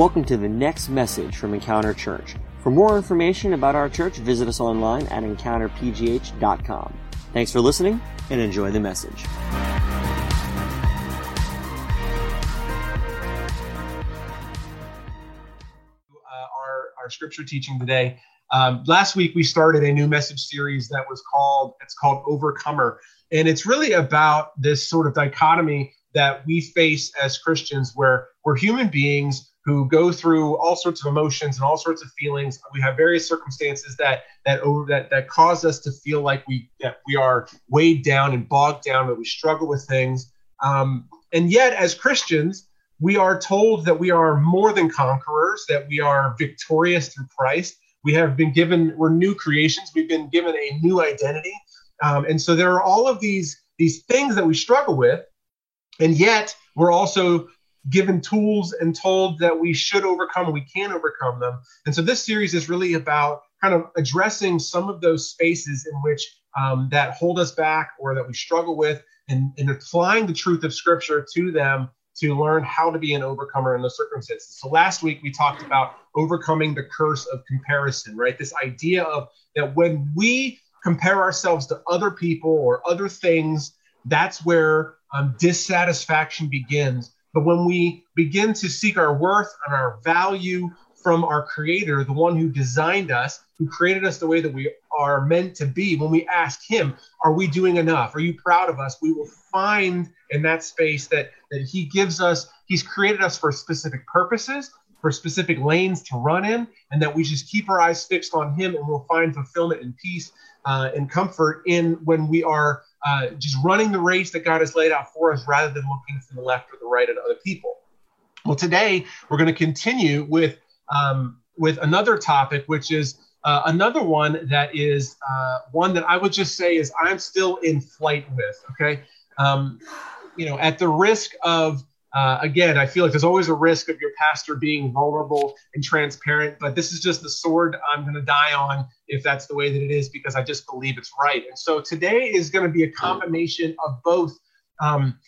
Welcome to the next message from Encounter Church. For more information about our church, visit us online at encounterpgh.com. Thanks for listening and enjoy the message. Uh, our, scripture teaching today. Um, last week we started a new message series that was called it's called Overcomer, and it's really about this sort of dichotomy that we face as Christians, where we're human beings who go through all sorts of emotions and all sorts of feelings. We have various circumstances that that over that that cause us to feel like we that we are weighed down and bogged down, that we struggle with things. Um, and yet, as Christians, we are told that we are more than conquerors, that we are victorious through Christ. We have been given we're new creations. We've been given a new identity, um, and so there are all of these these things that we struggle with, and yet we're also given tools and told that we should overcome we can overcome them. And so this series is really about kind of addressing some of those spaces in which um, that hold us back or that we struggle with and, and applying the truth of scripture to them to learn how to be an overcomer in those circumstances. So last week we talked about overcoming the curse of comparison right? This idea of that when we compare ourselves to other people or other things that's where um, dissatisfaction begins but when we begin to seek our worth and our value from our creator, the one who designed us, who created us the way that we are meant to be, when we ask him, are we doing enough? Are you proud of us? We will find in that space that that he gives us, he's created us for specific purposes, for specific lanes to run in, and that we just keep our eyes fixed on him and we'll find fulfillment and peace uh, and comfort in when we are uh, just running the race that God has laid out for us rather than looking to the left or the right at other people. Well, today we're going to continue with um, with another topic, which is uh, another one that is uh, one that I would just say is I'm still in flight with. Okay, um, you know, at the risk of uh, again, I feel like there's always a risk of your pastor being vulnerable and transparent, but this is just the sword I'm going to die on if that's the way that it is because I just believe it's right. And so today is going to be a combination of both um,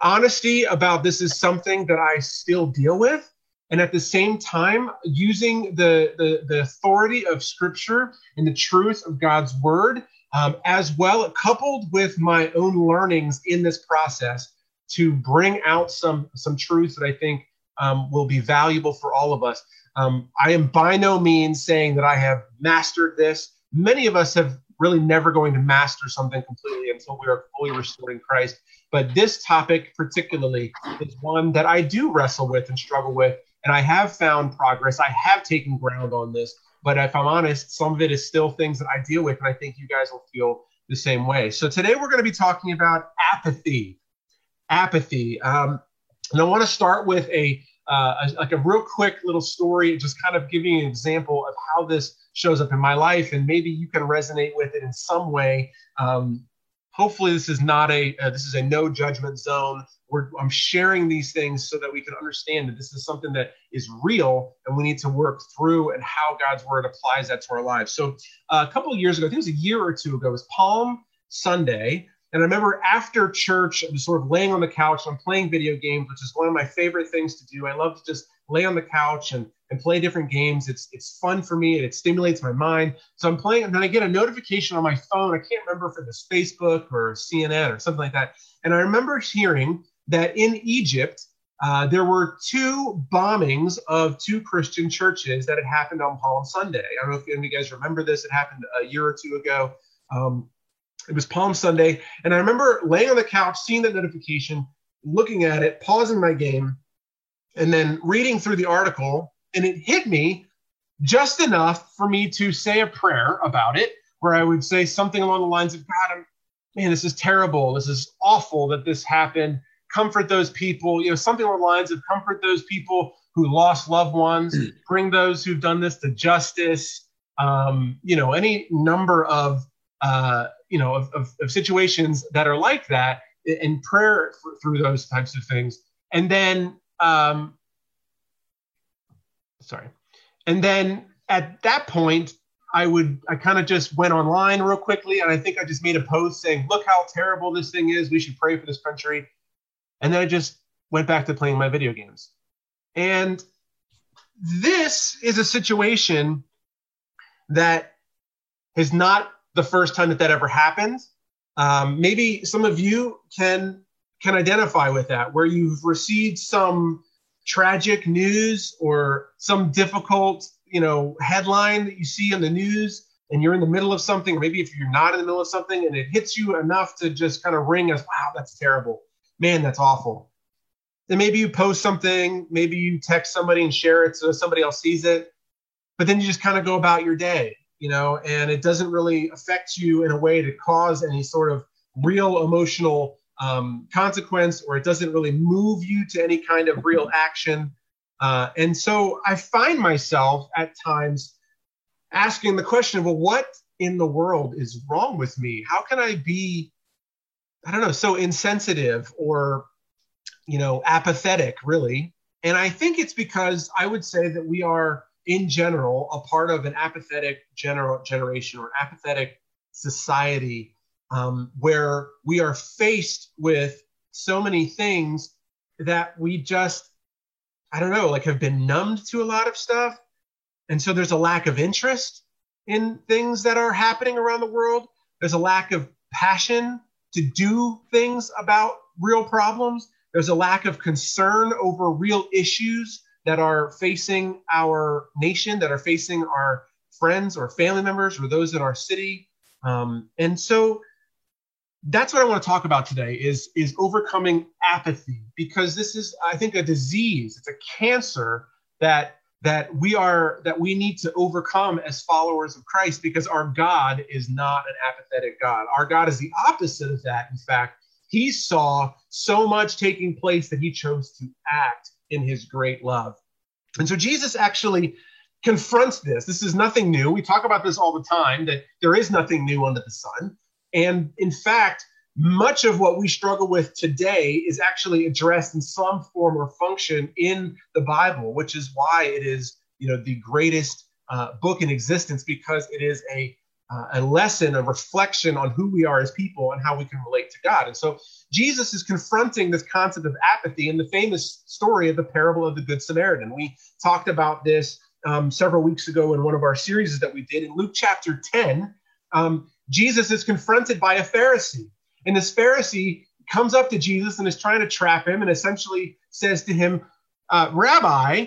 honesty about this is something that I still deal with, and at the same time using the the, the authority of Scripture and the truth of God's Word, um, as well coupled with my own learnings in this process to bring out some some truths that I think um, will be valuable for all of us. Um, I am by no means saying that I have mastered this. Many of us have really never going to master something completely until we are fully restored in Christ. But this topic, particularly, is one that I do wrestle with and struggle with. And I have found progress. I have taken ground on this. But if I'm honest, some of it is still things that I deal with. And I think you guys will feel the same way. So today we're going to be talking about apathy apathy. Um, and I want to start with a, uh, a, like a real quick little story, just kind of giving you an example of how this shows up in my life, and maybe you can resonate with it in some way. Um, hopefully, this is not a uh, this is a no judgment zone. We're, I'm sharing these things so that we can understand that this is something that is real, and we need to work through and how God's word applies that to our lives. So, uh, a couple of years ago, I think it was a year or two ago, it was Palm Sunday. And I remember after church, I was sort of laying on the couch. I'm playing video games, which is one of my favorite things to do. I love to just lay on the couch and, and play different games. It's it's fun for me and it stimulates my mind. So I'm playing, and then I get a notification on my phone. I can't remember if it was Facebook or CNN or something like that. And I remember hearing that in Egypt, uh, there were two bombings of two Christian churches that had happened on Palm Sunday. I don't know if any of you guys remember this. It happened a year or two ago. Um, it was Palm Sunday, and I remember laying on the couch, seeing the notification, looking at it, pausing my game, and then reading through the article, and it hit me just enough for me to say a prayer about it, where I would say something along the lines of, God, I'm, man, this is terrible. This is awful that this happened. Comfort those people, you know, something along the lines of comfort those people who lost loved ones, bring those who've done this to justice. Um, you know, any number of uh, you know, of, of, of, situations that are like that and prayer through those types of things. And then, um, sorry. And then at that point, I would, I kind of just went online real quickly. And I think I just made a post saying, look how terrible this thing is. We should pray for this country. And then I just went back to playing my video games. And this is a situation that has not the first time that that ever happened. Um, maybe some of you can can identify with that, where you've received some tragic news or some difficult, you know, headline that you see in the news, and you're in the middle of something, or maybe if you're not in the middle of something, and it hits you enough to just kind of ring as, wow, that's terrible, man, that's awful. Then maybe you post something, maybe you text somebody and share it so somebody else sees it, but then you just kind of go about your day you know, and it doesn't really affect you in a way to cause any sort of real emotional um, consequence, or it doesn't really move you to any kind of real action. Uh, and so I find myself at times asking the question, well, what in the world is wrong with me? How can I be, I don't know, so insensitive or, you know, apathetic, really? And I think it's because I would say that we are in general a part of an apathetic generation or apathetic society um, where we are faced with so many things that we just i don't know like have been numbed to a lot of stuff. And so there's a lack of interest in things that are happening around the world. There's a lack of passion to do things about real problems. There's a lack of concern over real issues that are facing our nation, that are facing our friends or family members or those in our city. Um, and so that's what I want to talk about today is, is overcoming apathy because this is, I think, a disease. It's a cancer that that we are that we need to overcome as followers of Christ because our God is not an apathetic God. Our God is the opposite of that. In fact, he saw so much taking place that he chose to act in his great love. And so Jesus actually confronts this. This is nothing new. We talk about this all the time that there is nothing new under the sun. And in fact, much of what we struggle with today is actually addressed in some form or function in the Bible, which is why it is, you know, the greatest uh, book in existence because it is a uh, a lesson, a reflection on who we are as people and how we can relate to God. And so Jesus is confronting this concept of apathy in the famous story of the parable of the Good Samaritan. We talked about this um, several weeks ago in one of our series that we did in Luke chapter 10. Um, Jesus is confronted by a Pharisee, and this Pharisee comes up to Jesus and is trying to trap him and essentially says to him, uh, Rabbi,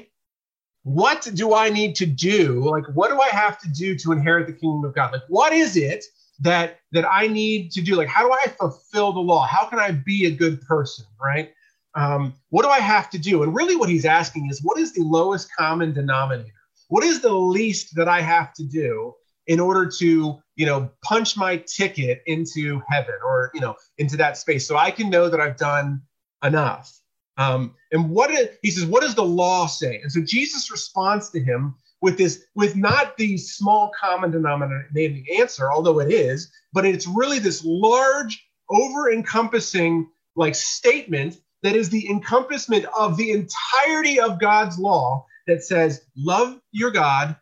what do I need to do? Like, what do I have to do to inherit the kingdom of God? Like, what is it that that I need to do? Like, how do I fulfill the law? How can I be a good person? Right? Um, what do I have to do? And really, what he's asking is, what is the lowest common denominator? What is the least that I have to do in order to, you know, punch my ticket into heaven or you know into that space, so I can know that I've done enough? Um, and what is, he says, what does the law say? And so Jesus responds to him with this, with not the small common denominator the answer, although it is, but it's really this large, over encompassing like statement that is the encompassment of the entirety of God's law that says, love your God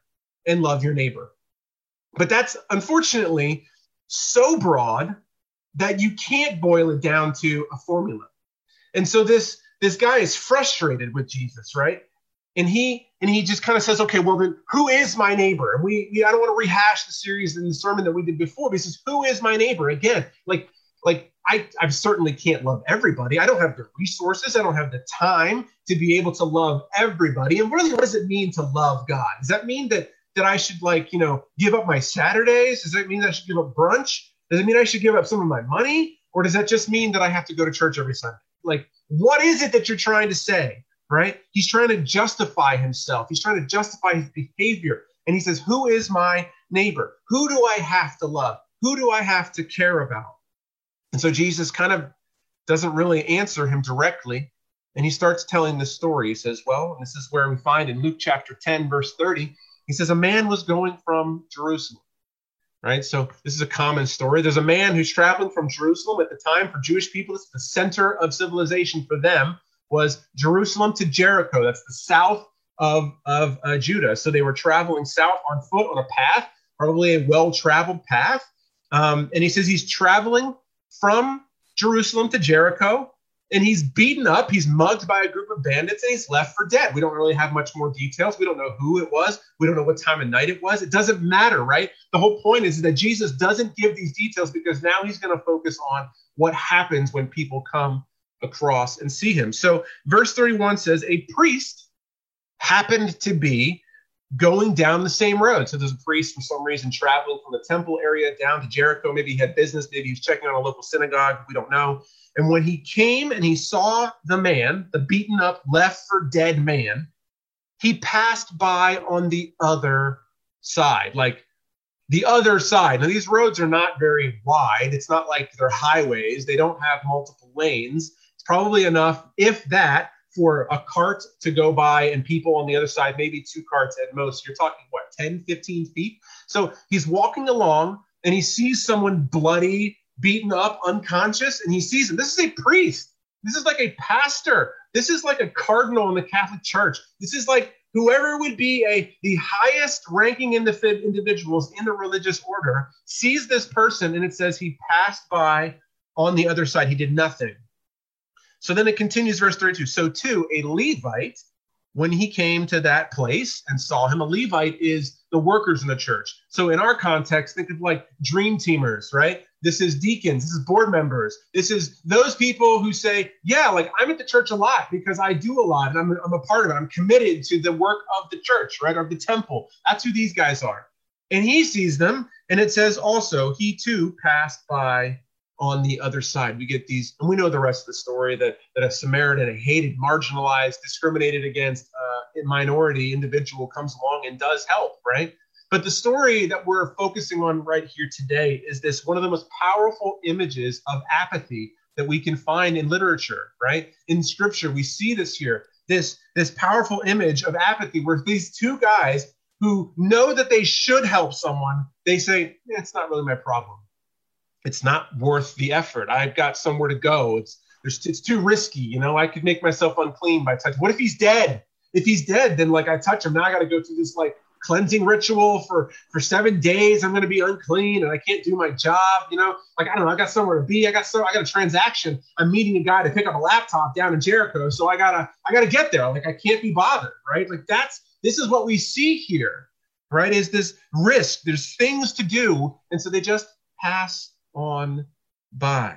and love your neighbor. But that's unfortunately so broad that you can't boil it down to a formula. And so this this guy is frustrated with Jesus, right? And he and he just kind of says, okay, well then who is my neighbor? And we, we I don't want to rehash the series and the sermon that we did before, but he says, who is my neighbor? Again, like like I, I certainly can't love everybody. I don't have the resources. I don't have the time to be able to love everybody. And really, what does it mean to love God? Does that mean that that I should like, you know, give up my Saturdays? Does that mean I should give up brunch? Does it mean I should give up some of my money? Or does that just mean that I have to go to church every Sunday? Like, what is it that you're trying to say? Right? He's trying to justify himself. He's trying to justify his behavior. And he says, Who is my neighbor? Who do I have to love? Who do I have to care about? And so Jesus kind of doesn't really answer him directly. And he starts telling this story. He says, Well, this is where we find in Luke chapter 10, verse 30, he says, A man was going from Jerusalem right? So this is a common story. There's a man who's traveling from Jerusalem at the time for Jewish people. It's the center of civilization for them was Jerusalem to Jericho. That's the south of of uh, Judah. So they were traveling south on foot on a path, probably a well-traveled path. Um, and he says he's traveling from Jerusalem to Jericho. And he's beaten up. He's mugged by a group of bandits and he's left for dead. We don't really have much more details. We don't know who it was. We don't know what time of night it was. It doesn't matter, right? The whole point is that Jesus doesn't give these details because now he's going to focus on what happens when people come across and see him. So, verse 31 says, A priest happened to be going down the same road. So there's a priest for some reason traveling from the temple area down to Jericho. Maybe he had business, maybe he was checking on a local synagogue. We don't know. And when he came and he saw the man, the beaten up, left for dead man, he passed by on the other side, like the other side. Now, these roads are not very wide. It's not like they're highways, they don't have multiple lanes. It's probably enough, if that, for a cart to go by and people on the other side, maybe two carts at most. You're talking what, 10, 15 feet? So he's walking along and he sees someone bloody, beaten up, unconscious, and he sees him. This is a priest. This is like a pastor. This is like a cardinal in the Catholic Church. This is like whoever would be a the highest ranking individuals in the religious order sees this person and it says he passed by on the other side. He did nothing. So then it continues, verse 32. So too, a Levite, when he came to that place and saw him, a Levite is the workers in the church. So in our context, think of like dream teamers, right? This is deacons, this is board members, this is those people who say, Yeah, like I'm at the church a lot because I do a lot and I'm, I'm a part of it. I'm committed to the work of the church, right? Of the temple. That's who these guys are. And he sees them, and it says also, he too passed by on the other side. We get these, and we know the rest of the story that, that a Samaritan, a hated, marginalized, discriminated against uh, minority individual comes along and does help, right? But the story that we're focusing on right here today is this one of the most powerful images of apathy that we can find in literature, right? In scripture, we see this here. This, this powerful image of apathy where these two guys who know that they should help someone, they say, yeah, it's not really my problem it's not worth the effort. I've got somewhere to go. It's it's too risky. You know, I could make myself unclean by touch. What if he's dead? If he's dead, then like I touch him. Now I got to go through this like cleansing ritual for for seven days. I'm going to be unclean and I can't do my job. You know, like I don't know. I got somewhere to be. I got so I got a transaction. I'm meeting a guy to pick up a laptop down in Jericho. So I gotta I gotta get there. Like I can't be bothered. Right. Like that's this is what we see here. Right. Is this risk? There's things to do, and so they just pass on by.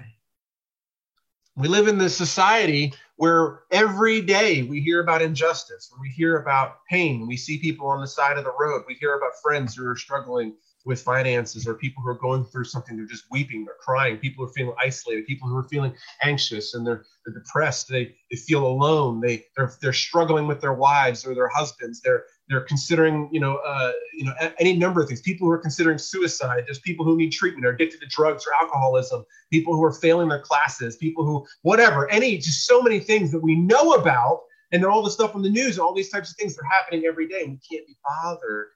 We live in this society where every day we hear about injustice, we hear about pain, we see people on the side of the road, we hear about friends who are struggling with finances or people who are going through something they're just weeping they're crying people are feeling isolated people who are feeling anxious and they're, they're depressed they, they feel alone they they're, they're struggling with their wives or their husbands they're they're considering you know uh, you know any number of things people who are considering suicide there's people who need treatment or addicted to drugs or alcoholism people who are failing their classes people who whatever any just so many things that we know about and then all the stuff on the news and all these types of things are happening every day and we can't be bothered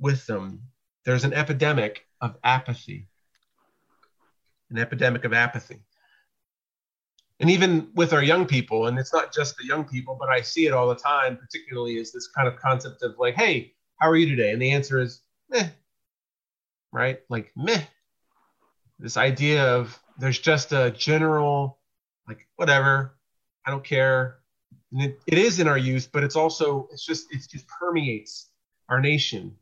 with them there's an epidemic of apathy. An epidemic of apathy. And even with our young people, and it's not just the young people, but I see it all the time, particularly is this kind of concept of like, hey, how are you today? And the answer is meh. Right? Like meh. This idea of there's just a general, like, whatever, I don't care. And it, it is in our youth, but it's also, it's just, it just permeates our nation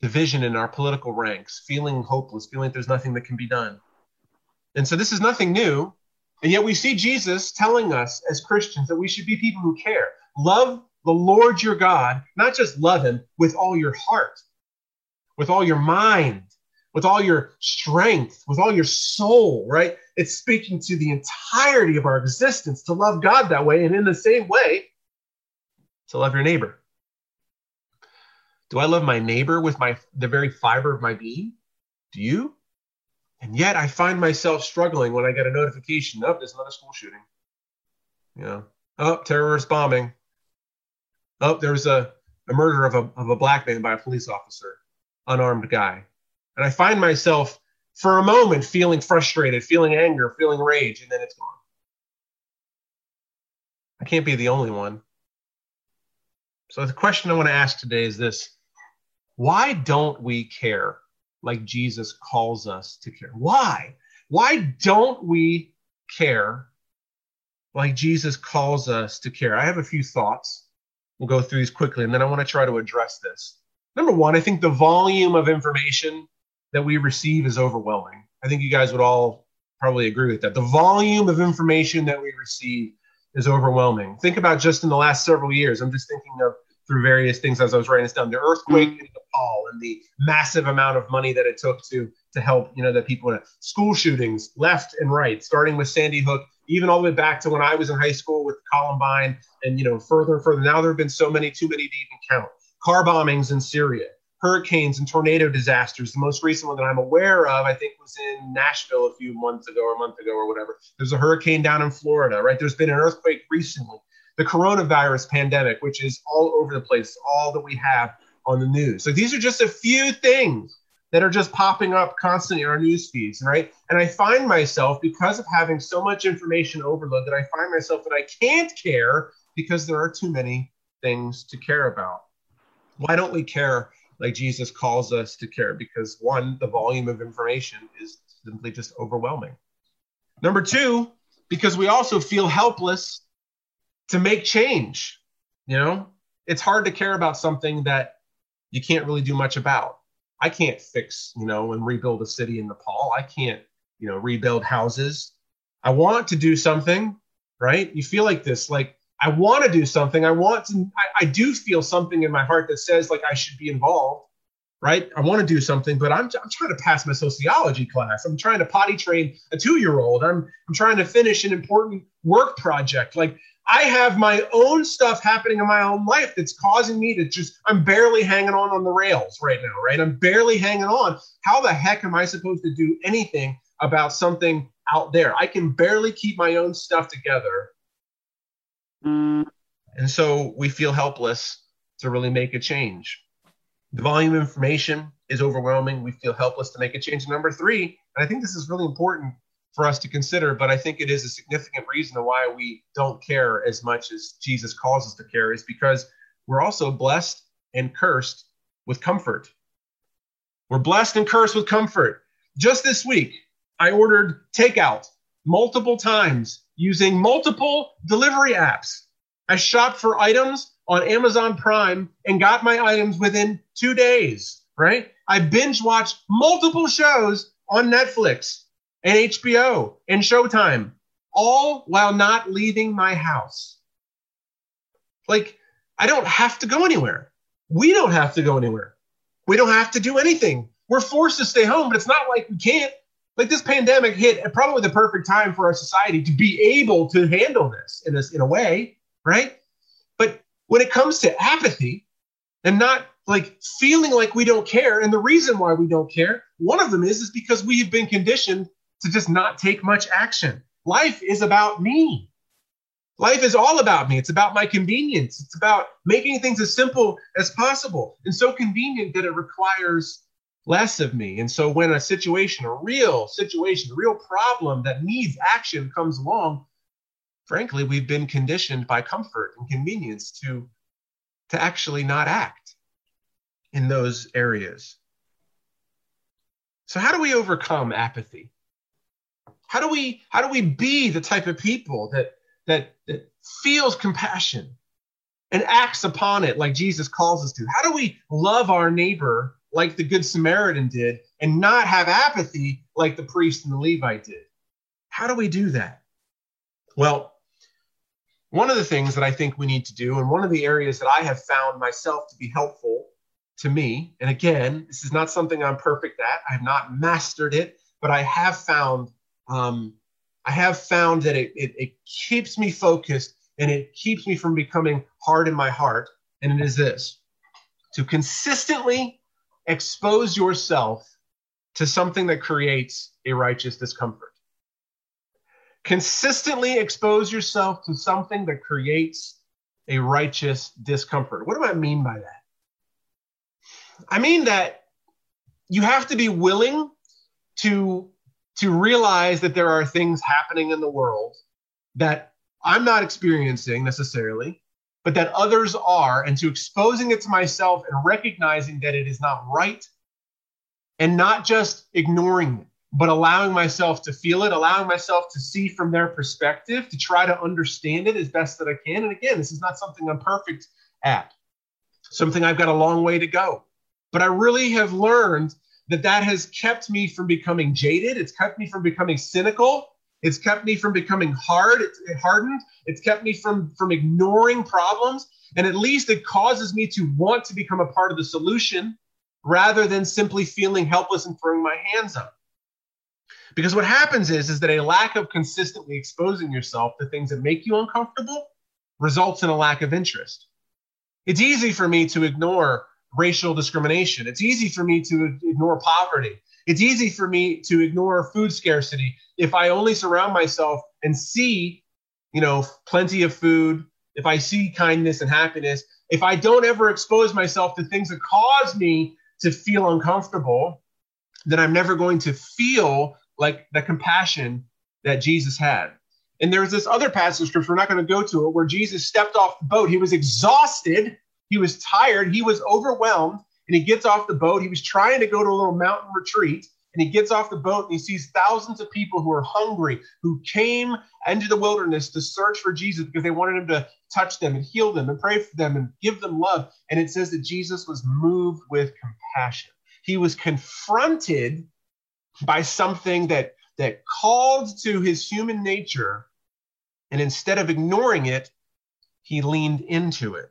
division in our political ranks, feeling hopeless, feeling like there's nothing that can be done. And so this is nothing new. And yet we see Jesus telling us as Christians that we should be people who care. Love the Lord your God, not just love him with all your heart, with all your mind, with all your strength, with all your soul, right? It's speaking to the entirety of our existence to love God that way. And in the same way, to love your neighbor. Do I love my neighbor with my the very fiber of my being? Do you? And yet I find myself struggling when I get a notification, oh, there's another school shooting. You know, oh, terrorist bombing. Oh, there was a, a murder of a, of a black man by a police officer, unarmed guy. And I find myself for a moment feeling frustrated, feeling anger, feeling rage, and then it's gone. I can't be the only one. So the question I want to ask today is this why don't we care like Jesus calls us to care? Why? Why don't we care like Jesus calls us to care? I have a few thoughts. We'll go through these quickly, and then I want to try to address this. Number one, I think the volume of information that we receive is overwhelming. I think you guys would all probably agree with that. The volume of information that we receive is overwhelming. Think about just in the last several years. I'm just thinking of through various things as I was writing this down. The earthquake mm-hmm. in Nepal and the massive amount of money that it took to to help, you know, the people in school shootings left and right, starting with Sandy Hook, even all the way back to when I was in high school with Columbine, and you know, further and further. Now there have been so many, too many to even count. Car bombings in Syria, hurricanes and tornado disasters. The most recent one that I'm aware of, I think, was in Nashville a few months ago or a month ago or whatever. There's a hurricane down in Florida, right? There's been an earthquake recently. The coronavirus pandemic, which is all over the place, all that we have on the news. So these are just a few things that are just popping up constantly in our news feeds, right? And I find myself, because of having so much information overload, that I find myself that I can't care because there are too many things to care about. Why don't we care like Jesus calls us to care? Because one, the volume of information is simply just overwhelming. Number two, because we also feel helpless to make change. You know, it's hard to care about something that you can't really do much about. I can't fix, you know, and rebuild a city in Nepal. I can't, you know, rebuild houses. I want to do something, right? You feel like this, like I want to do something. I want to, I, I do feel something in my heart that says like I should be involved, right? I want to do something, but I'm, I'm trying to pass my sociology class. I'm trying to potty train a two year old. I'm, I'm trying to finish an important work project. Like I have my own stuff happening in my own life that's causing me to just, I'm barely hanging on on the rails right now, right? I'm barely hanging on. How the heck am I supposed to do anything about something out there? I can barely keep my own stuff together. And so we feel helpless to really make a change. The volume of information is overwhelming. We feel helpless to make a change. Number three, and I think this is really important for us to consider, but I think it is a significant reason why we don't care as much as Jesus calls us to care is because we're also blessed and cursed with comfort. We're blessed and cursed with comfort. Just this week, I ordered takeout multiple times using multiple delivery apps. I shopped for items on Amazon Prime and got my items within two days, right? I binge watched multiple shows on Netflix and HBO and Showtime, all while not leaving my house. Like, I don't have to go anywhere. We don't have to go anywhere. We don't have to do anything. We're forced to stay home, but it's not like we can't. Like this pandemic hit at probably the perfect time for our society to be able to handle this in this in a way, right? But when it comes to apathy and not like feeling like we don't care, and the reason why we don't care, one of them is is because we have been conditioned to just not take much action. Life is about me. Life is all about me. It's about my convenience. It's about making things as simple as possible and so convenient that it requires less of me. And so when a situation, a real situation, a real problem that needs action comes along, frankly, we've been conditioned by comfort and convenience to, to actually not act in those areas. So how do we overcome apathy? How do we how do we be the type of people that that that feels compassion and acts upon it like Jesus calls us to? How do we love our neighbor like the good Samaritan did and not have apathy like the priest and the Levite did? How do we do that? Well, one of the things that I think we need to do, and one of the areas that I have found myself to be helpful to me, and again, this is not something I'm perfect at, I have not mastered it, but I have found um, I have found that it, it, it keeps me focused and it keeps me from becoming hard in my heart. And it is this to consistently expose yourself to something that creates a righteous discomfort. Consistently expose yourself to something that creates a righteous discomfort. What do I mean by that? I mean that you have to be willing to to realize that there are things happening in the world that I'm not experiencing necessarily, but that others are, and to exposing it to myself and recognizing that it is not right and not just ignoring it, but allowing myself to feel it, allowing myself to see from their perspective, to try to understand it as best that I can. And again, this is not something I'm perfect at, something I've got a long way to go. But I really have learned that that has kept me from becoming jaded. It's kept me from becoming cynical. It's kept me from becoming hard, it's hardened. It's kept me from from ignoring problems, and at least it causes me to want to become a part of the solution rather than simply feeling helpless and throwing my hands up. Because what happens is, is that a lack of consistently exposing yourself to things that make you uncomfortable results in a lack of interest. It's easy for me to ignore racial discrimination. It's easy for me to ignore poverty. It's easy for me to ignore food scarcity if I only surround myself and see, you know, plenty of food, if I see kindness and happiness, if I don't ever expose myself to things that cause me to feel uncomfortable, then I'm never going to feel like the compassion that Jesus had. And there's this other passage of scripture, we're not going to go to it, where Jesus stepped off the boat. He was exhausted, he was tired, he was overwhelmed, and he gets off the boat. He was trying to go to a little mountain retreat, and he gets off the boat and he sees thousands of people who are hungry, who came into the wilderness to search for Jesus because they wanted him to touch them and heal them and pray for them and give them love. And it says that Jesus was moved with compassion. He was confronted by something that that called to his human nature and instead of ignoring it he leaned into it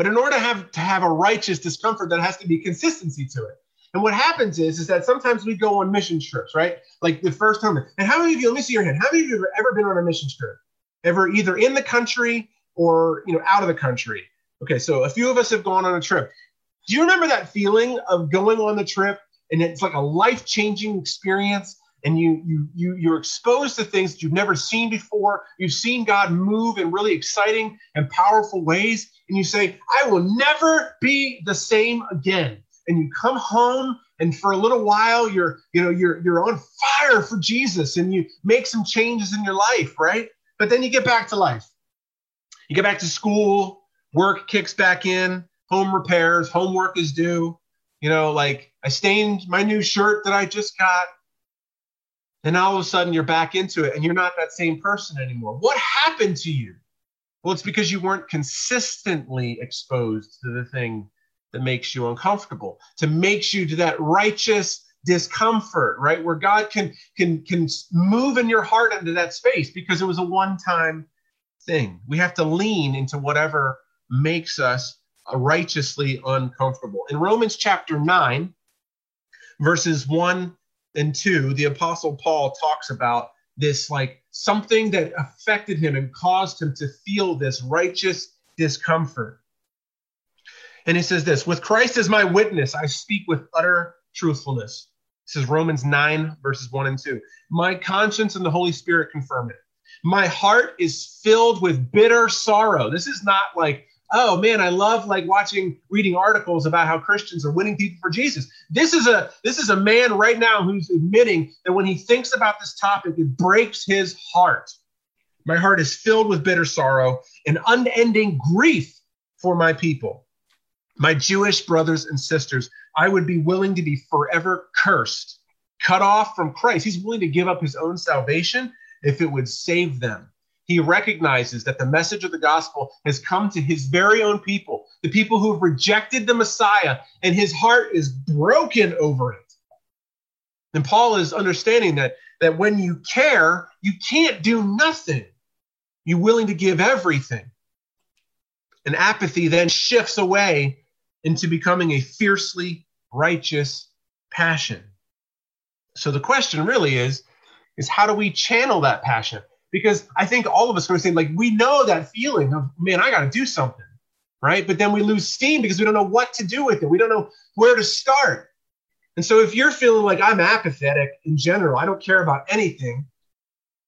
but in order to have to have a righteous discomfort there has to be consistency to it. And what happens is is that sometimes we go on mission trips right? Like the first time and how many of you let me see your hand. How many of you have ever been on a mission trip? Ever either in the country or you know out of the country? Okay so a few of us have gone on a trip. Do you remember that feeling of going on the trip and it's like a life-changing experience and you you you you're exposed to things that you've never seen before. You've seen god move in really exciting and powerful ways and you say i will never be the same again. And you come home and for a little while you're you know you're you're on fire for jesus and you make some changes in your life right? But then you get back to life. You get back to school work kicks back in home repairs homework is due. You know, like I stained my new shirt that I just got. And all of a sudden you're back into it and you're not that same person anymore. What happened to you? Well, it's because you weren't consistently exposed to the thing that makes you uncomfortable, to makes you to that righteous discomfort, right? Where God can can can move in your heart into that space because it was a one-time thing. We have to lean into whatever makes us righteously uncomfortable. In Romans chapter 9, verses 1 and 2, the Apostle Paul talks about this like something that affected him and caused him to feel this righteous discomfort. And he says this With Christ as my witness, I speak with utter truthfulness. This is Romans 9, verses 1 and 2. My conscience and the Holy Spirit confirm it. My heart is filled with bitter sorrow. This is not like oh man, I love like watching, reading articles about how Christians are winning people for Jesus. This is a this is a man right now who's admitting that when he thinks about this topic, it breaks his heart. My heart is filled with bitter sorrow and unending grief for my people. My Jewish brothers and sisters, I would be willing to be forever cursed, cut off from Christ. He's willing to give up his own salvation if it would save them he recognizes that the message of the gospel has come to his very own people, the people who have rejected the Messiah, and his heart is broken over it. And Paul is understanding that, that when you care, you can't do nothing. You're willing to give everything. And apathy then shifts away into becoming a fiercely righteous passion. So the question really is, is how do we channel that passion? Because I think all of us are going to say, like, we know that feeling of, man, I got to do something, right? But then we lose steam because we don't know what to do with it. We don't know where to start. And so if you're feeling like I'm apathetic in general, I don't care about anything,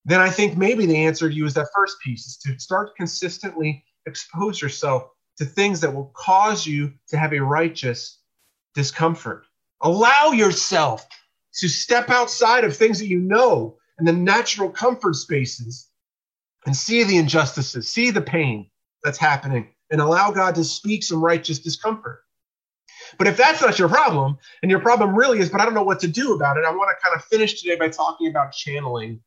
then I think maybe the answer to you is that first piece is to start consistently expose yourself to things that will cause you to have a righteous discomfort. Allow yourself to step outside of things that you know and the natural comfort spaces and see the injustices, see the pain that's happening, and allow God to speak some righteous discomfort. But if that's not your problem, and your problem really is, but I don't know what to do about it, I want to kind of finish today by talking about channeling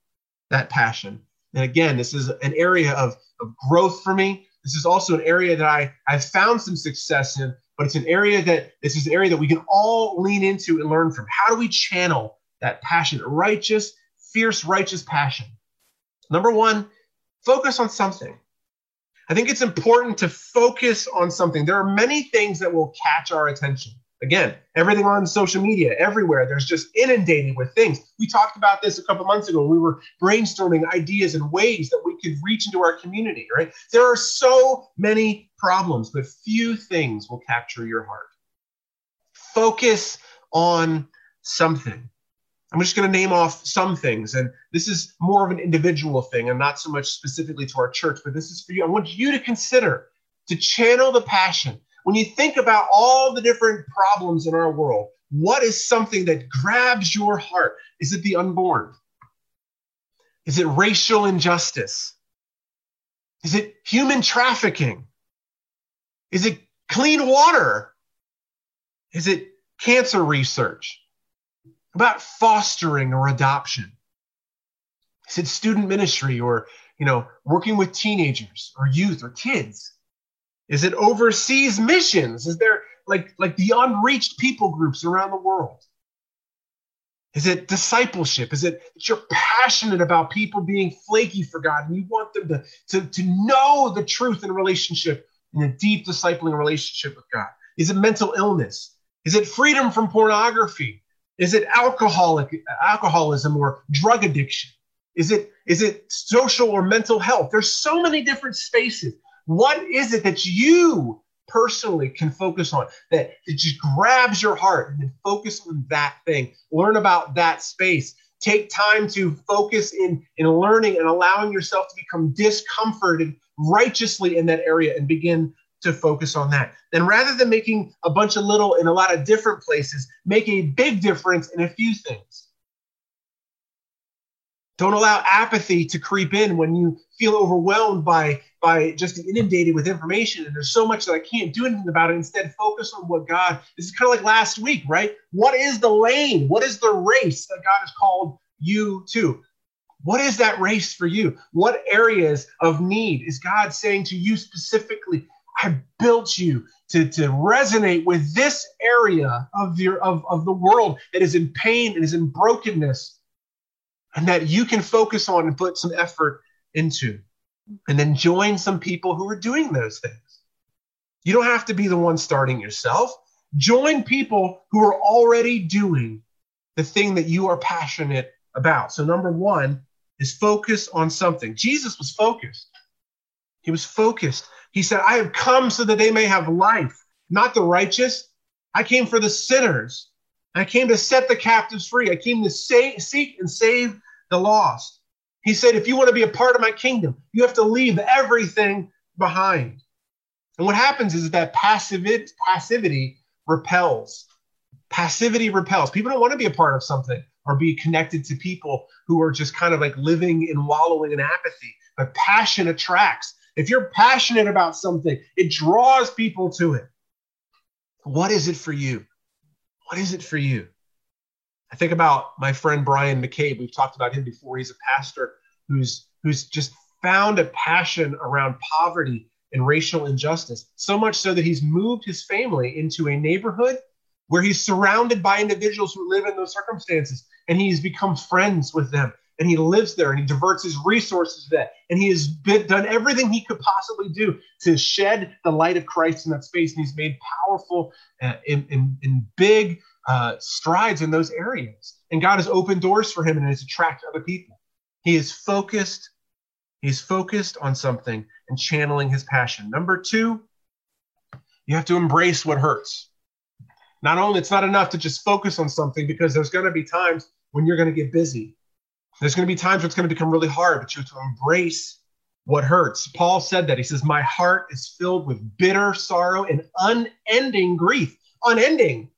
that passion. And again, this is an area of, of growth for me. This is also an area that I, I've found some success in, but it's an area that this is an area that we can all lean into and learn from. How do we channel that passion, righteous, fierce, righteous passion? Number one, focus on something. I think it's important to focus on something. There are many things that will catch our attention. Again, everything on social media, everywhere, there's just inundated with things. We talked about this a couple months ago. We were brainstorming ideas and ways that we could reach into our community, right? There are so many problems, but few things will capture your heart. Focus on something. I'm just going to name off some things. And this is more of an individual thing and not so much specifically to our church, but this is for you. I want you to consider to channel the passion when you think about all the different problems in our world, what is something that grabs your heart? Is it the unborn? Is it racial injustice? Is it human trafficking? Is it clean water? Is it cancer research? About fostering or adoption? Is it student ministry or, you know, working with teenagers or youth or kids? Is it overseas missions? Is there like like the unreached people groups around the world? Is it discipleship? Is it that you're passionate about people being flaky for God and you want them to, to, to know the truth in relationship, in a deep discipling relationship with God? Is it mental illness? Is it freedom from pornography? Is it alcoholic alcoholism or drug addiction? Is it is it social or mental health? There's so many different spaces. What is it that you personally can focus on that, that just grabs your heart and then focus on that thing? Learn about that space. Take time to focus in, in learning and allowing yourself to become discomforted righteously in that area and begin to focus on that. Then rather than making a bunch of little in a lot of different places, make a big difference in a few things. Don't allow apathy to creep in when you feel overwhelmed by by just inundated with information and there's so much that I can't do anything about it. Instead, focus on what God. This is kind of like last week, right? What is the lane? What is the race that God has called you to? What is that race for you? What areas of need is God saying to you specifically? I built you to, to resonate with this area of your of, of the world that is in pain and is in brokenness, and that you can focus on and put some effort into and then join some people who are doing those things. You don't have to be the one starting yourself. Join people who are already doing the thing that you are passionate about. So, number one is focus on something. Jesus was focused. He was focused. He said, I have come so that they may have life, not the righteous. I came for the sinners. I came to set the captives free. I came to say, seek and save the lost. He said, if you want to be a part of my kingdom, you have to leave everything behind. And what happens is that passivity, passivity repels. Passivity repels. People don't want to be a part of something or be connected to people who are just kind of like living and wallowing in apathy. But passion attracts. If you're passionate about something, it draws people to it. What is it for you? What is it for you? I think about my friend Brian McCabe. We've talked about him before. He's a pastor who's who's just found a passion around poverty and racial injustice, so much so that he's moved his family into a neighborhood where he's surrounded by individuals who live in those circumstances, and he's become friends with them. And he lives there and he diverts his resources that. And he has been, done everything he could possibly do to shed the light of Christ in that space. And he's made powerful uh, in, in, in big uh, strides in those areas. And God has opened doors for him and has attracted other people. He is focused. He's focused on something and channeling his passion. Number two, you have to embrace what hurts. Not only it's not enough to just focus on something because there's going to be times when you're going to get busy. There's going to be times where it's going to become really hard, but you have to embrace what hurts. Paul said that. He says, My heart is filled with bitter sorrow and unending grief. Unending.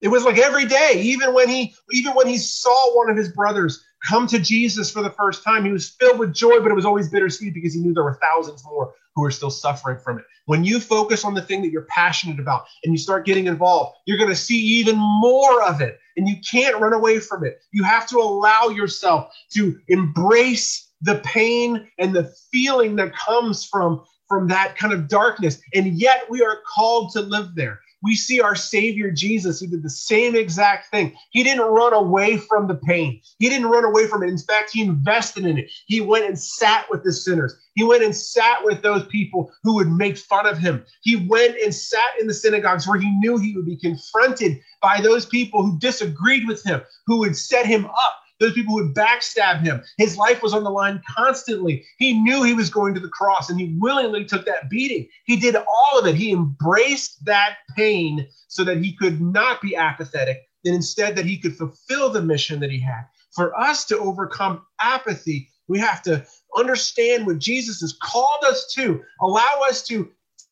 It was like every day, even when he even when he saw one of his brothers come to Jesus for the first time, he was filled with joy, but it was always bittersweet because he knew there were thousands more who are still suffering from it. When you focus on the thing that you're passionate about and you start getting involved, you're going to see even more of it and you can't run away from it. You have to allow yourself to embrace the pain and the feeling that comes from from that kind of darkness and yet we are called to live there we see our Savior Jesus, who did the same exact thing. He didn't run away from the pain, He didn't run away from it. In fact, He invested in it. He went and sat with the sinners, He went and sat with those people who would make fun of Him. He went and sat in the synagogues where He knew He would be confronted by those people who disagreed with Him, who would set Him up those people would backstab him. His life was on the line constantly. He knew he was going to the cross and he willingly took that beating. He did all of it. He embraced that pain so that he could not be apathetic and instead that he could fulfill the mission that he had. For us to overcome apathy, we have to understand what Jesus has called us to, allow us to,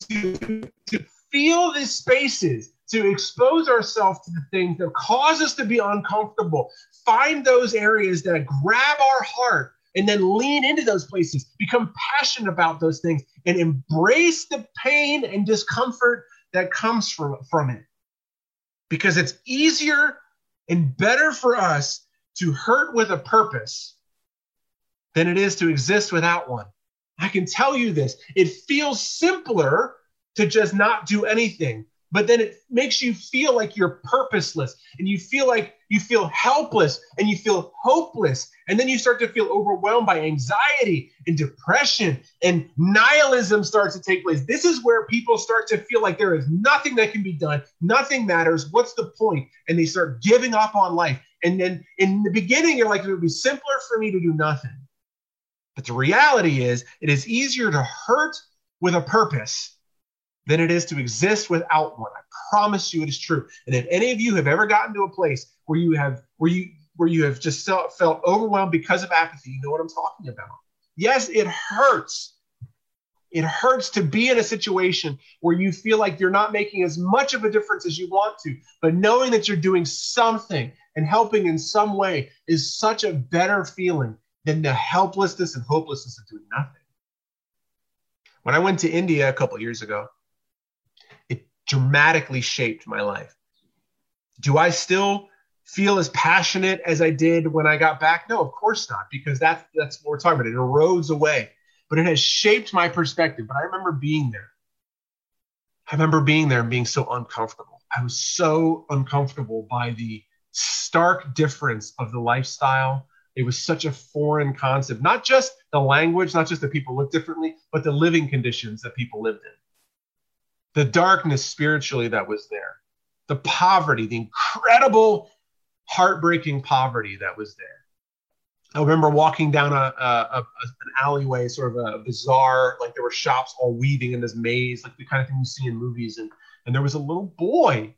to, to feel these spaces to expose ourselves to the things that cause us to be uncomfortable. Find those areas that grab our heart and then lean into those places, become passionate about those things, and embrace the pain and discomfort that comes from, from it. Because it's easier and better for us to hurt with a purpose than it is to exist without one. I can tell you this it feels simpler to just not do anything but then it makes you feel like you're purposeless and you feel like you feel helpless and you feel hopeless. And then you start to feel overwhelmed by anxiety and depression and nihilism starts to take place. This is where people start to feel like there is nothing that can be done. Nothing matters. What's the point? and they start giving up on life. And then in the beginning you're like it would be simpler for me to do nothing. But the reality is it is easier to hurt with a purpose than it is to exist without one. I promise you it is true. And if any of you have ever gotten to a place where you have where you where you have just felt, overwhelmed because of apathy, you know what I'm talking about. Yes, it hurts. It hurts to be in a situation where you feel like you're not making as much of a difference as you want to, but knowing that you're doing something and helping in some way is such a better feeling than the helplessness and hopelessness of doing nothing. When I went to India a couple years ago, dramatically shaped my life. Do I still feel as passionate as I did when I got back? No, of course not, because that's that's what we're talking about. It erodes away, but it has shaped my perspective. But I remember being there. I remember being there and being so uncomfortable. I was so uncomfortable by the stark difference of the lifestyle. It was such a foreign concept, not just the language, not just that people look differently, but the living conditions that people lived in the darkness spiritually that was there, the poverty, the incredible, heartbreaking poverty that was there. I remember walking down a, a, a, an alleyway, sort of a bazaar, like there were shops all weaving in this maze, like the kind of thing you see in movies. And, and there was a little boy,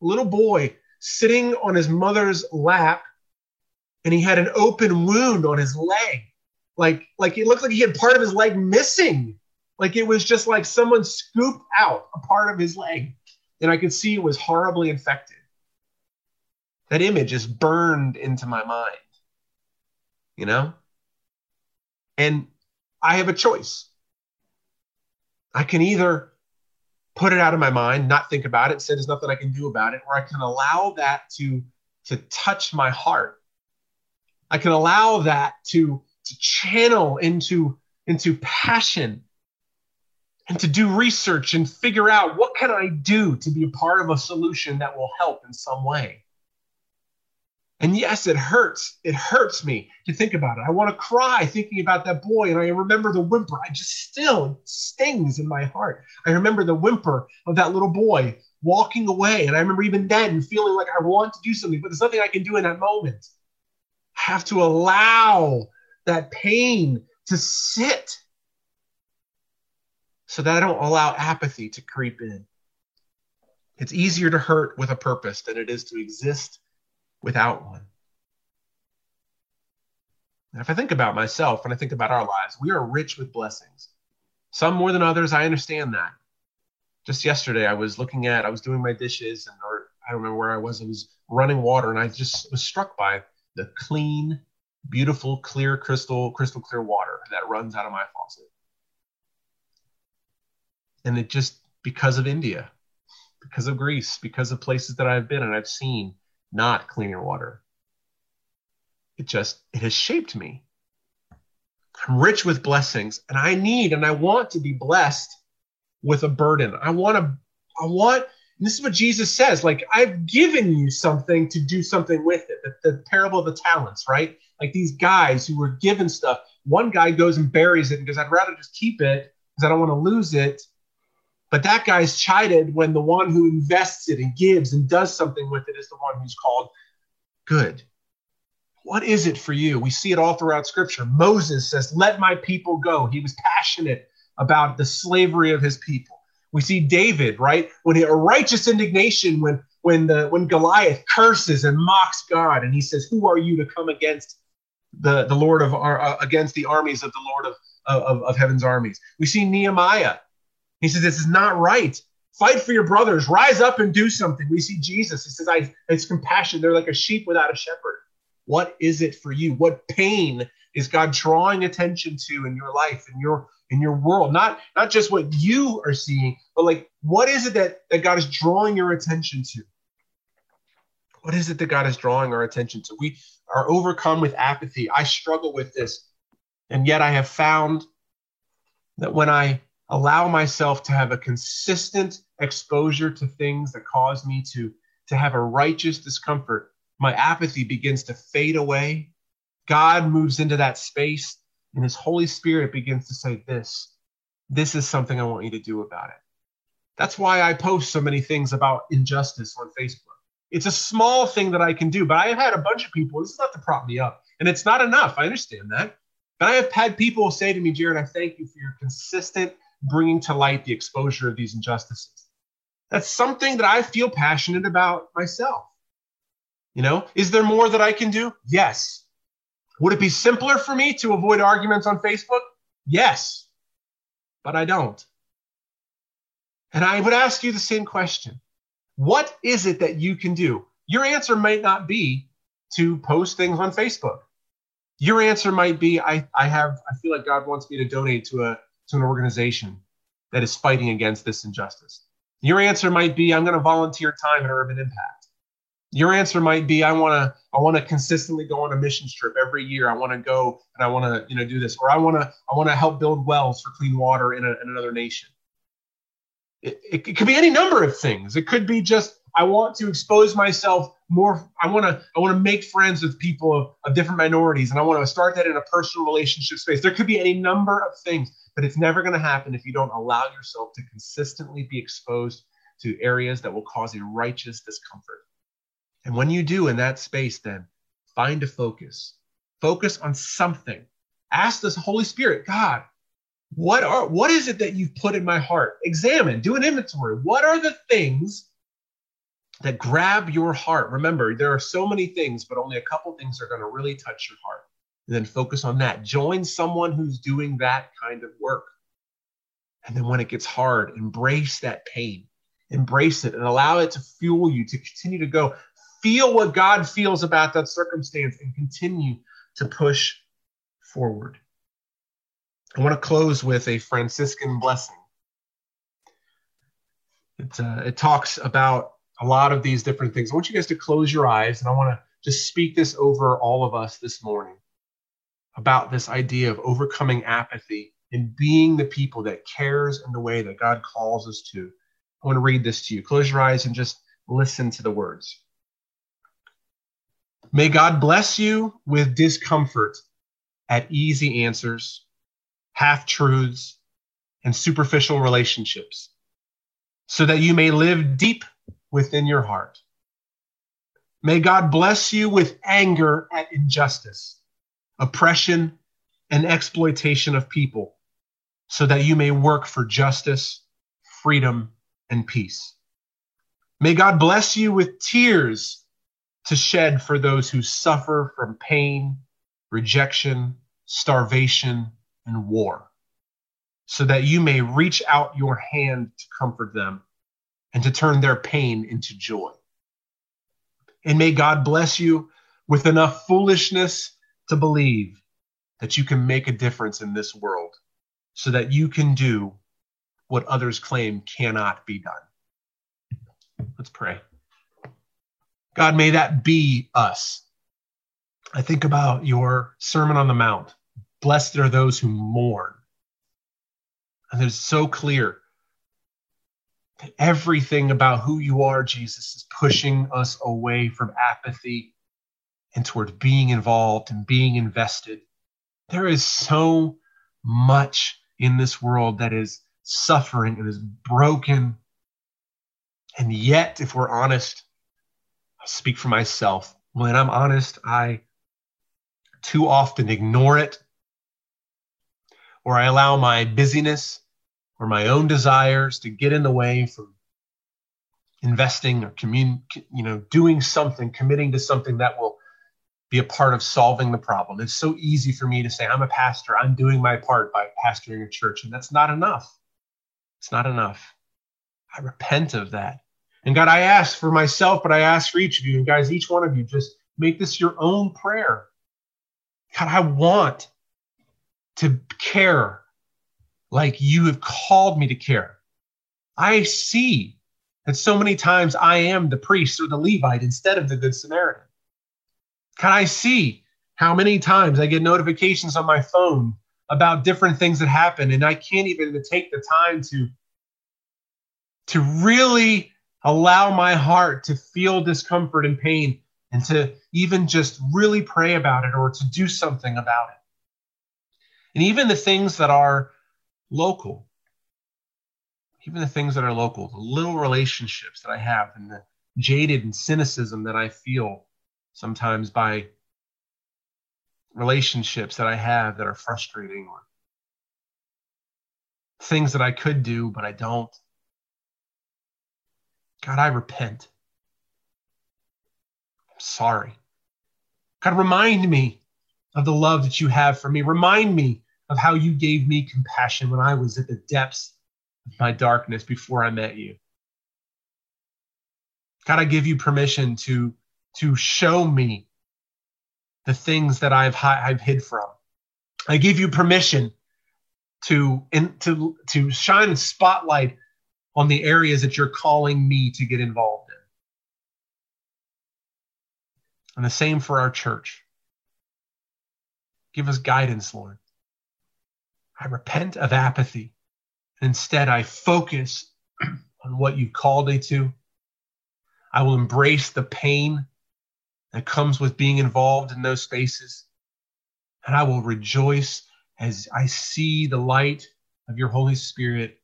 little boy sitting on his mother's lap, and he had an open wound on his leg. Like, like it looked like he had part of his leg missing. Like it was just like someone scooped out a part of his leg, and I could see it was horribly infected. That image is burned into my mind, you know? And I have a choice. I can either put it out of my mind, not think about it, say there's nothing I can do about it, or I can allow that to, to touch my heart. I can allow that to, to channel into, into passion and to do research and figure out what can I do to be a part of a solution that will help in some way. And yes, it hurts. It hurts me to think about it. I want to cry thinking about that boy, and I remember the whimper. I just still stings in my heart. I remember the whimper of that little boy walking away, and I remember even then feeling like I want to do something, but there's nothing I can do in that moment. I have to allow that pain to sit so that I don't allow apathy to creep in. It's easier to hurt with a purpose than it is to exist without one. And if I think about myself and I think about our lives, we are rich with blessings. Some more than others, I understand that. Just yesterday, I was looking at, I was doing my dishes, and or I don't remember where I was. I was running water, and I just was struck by the clean, beautiful, clear, crystal, crystal clear water that runs out of my faucet. And it just because of India, because of Greece, because of places that I've been and I've seen not cleaner water. It just, it has shaped me. I'm rich with blessings and I need and I want to be blessed with a burden. I want to, I want, this is what Jesus says, like, I've given you something to do something with it. The, the parable of the talents, right? Like these guys who were given stuff. One guy goes and buries it and goes, I'd rather just keep it because I don't want to lose it. But that guy's chided when the one who invests it and gives and does something with it is the one who's called good. What is it for you? We see it all throughout scripture. Moses says, Let my people go. He was passionate about the slavery of his people. We see David, right? When he, a righteous indignation when when the when Goliath curses and mocks God and he says, Who are you to come against the, the Lord of our uh, against the armies of the Lord of, of, of heaven's armies? We see Nehemiah he says, This is not right. Fight for your brothers. Rise up and do something. We see Jesus. He says, I, It's compassion. They're like a sheep without a shepherd. What is it for you? What pain is God drawing attention to in your life, in your in your world? Not not just what you are seeing, but like what is it that, that God is drawing your attention to? What is it that God is drawing our attention to? We are overcome with apathy. I struggle with this. And yet I have found that when I allow myself to have a consistent exposure to things that cause me to, to have a righteous discomfort, my apathy begins to fade away. God moves into that space, and His Holy Spirit begins to say, This, this is something I want you to do about it. That's why I post so many things about injustice on Facebook. It's a small thing that I can do, but I have had a bunch of people, this is not to prop me up, and it's not enough. I understand that. But I have had people say to me, Jared, I thank you for your consistent bringing to light the exposure of these injustices. That's something that I feel passionate about myself. You know, is there more that I can do? Yes. Would it be simpler for me to avoid arguments on Facebook? Yes. But I don't. And I would ask you the same question What is it that you can do? Your answer might not be to post things on Facebook. Your answer might be I, I have I feel like God wants me to donate to a to an organization that is fighting against this injustice? Your answer might be, I'm going to volunteer time at Urban Impact. Your answer might be, I want to, I want to consistently go on a mission trip every year. I want to go and I want to, you know, do this, or I want to, I want to help build wells for clean water in, a, in another nation. It, it, it could be any number of things. It could be just, I want to expose myself more. I want to, I want to make friends with people of, of different minorities, and I want to start that in a personal relationship space. There could be any number of things but it's never going to happen if you don't allow yourself to consistently be exposed to areas that will cause a righteous discomfort. And when you do in that space, then find a focus. Focus on something. Ask the Holy Spirit, God, what are what is it that you've put in my heart? Examine, do an inventory. What are the things that grab your heart? Remember, there are so many things, but only a couple things are going to really touch your heart and then focus on that. Join someone who's doing that kind of work. And then when it gets hard, embrace that pain, embrace it, and allow it to fuel you to continue to go. Feel what God feels about that circumstance and continue to push forward. I want to close with a Franciscan blessing. It, uh, it talks about a lot of these different things. I want you guys to close your eyes and I want to just speak this over all of us this morning about this idea of overcoming apathy and being the people that cares in the way that God calls us to. I want to read this to you. Close your eyes and just listen to the words. May God bless you with discomfort at easy answers, half truths, and superficial relationships, so that you may live deep within your heart. May God bless you with anger at injustice oppression, and exploitation of people, so that you may work for justice, freedom, and peace. May God bless you with tears to shed for those who suffer from pain, rejection, starvation, and war, so that you may reach out your hand to comfort them and to turn their pain into joy. And may God bless you with enough foolishness to believe that you can make a difference in this world so that you can do what others claim cannot be done. Let's pray. God, may that be us. I think about your Sermon on the Mount. Blessed are those who mourn. And it's so clear everything about who you are, Jesus, is pushing us away from apathy and towards being involved and being invested. There is so much in this world that is suffering and is broken. And yet, if we're honest, I speak for myself. When I'm honest, I too often ignore it, or I allow my busyness or my own desires to get in the way from investing or commun- you know doing something committing to something that will be a part of solving the problem. It's so easy for me to say i'm a pastor. I'm doing my part by pastoring a church and that's not enough. It's not enough. I repent of that. And god i ask for myself but i ask for each of you and guys each one of you just make this your own prayer. God i want to care like you have called me to care. I see that so many times I am the priest or the Levite instead of the Good Samaritan. Can I see how many times I get notifications on my phone about different things that happen and I can't even take the time to to really allow my heart to feel discomfort and pain and to even just really pray about it or to do something about it. And even the things that are local. Even the things that are local, the little relationships that I have, and the jaded and cynicism that I feel sometimes by relationships that I have that are frustrating, or things that I could do, but I don't. God, I repent. I'm sorry. God, remind me of the love that you have for me. Remind me of how you gave me compassion when I was at the depths of my darkness before I met you. God, I give you permission to, to show me the things that I've, I've hid from. I give you permission to, in, to, to shine a spotlight on the areas that you're calling me to get involved in. And the same for our church. Give us guidance, Lord. I repent of apathy. Instead, I focus on what you've called me to. I will embrace the pain that comes with being involved in those spaces. And I will rejoice as I see the light of your Holy Spirit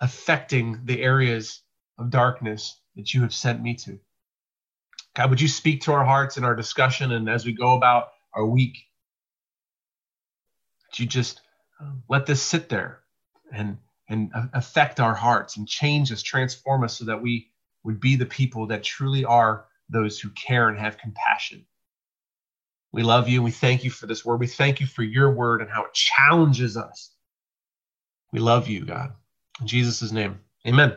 affecting the areas of darkness that you have sent me to. God, would you speak to our hearts in our discussion and as we go about our week? You just let this sit there and and affect our hearts and change us, transform us so that we would be the people that truly are those who care and have compassion. We love you and we thank you for this word. We thank you for your word and how it challenges us. We love you, God. In Jesus' name, amen.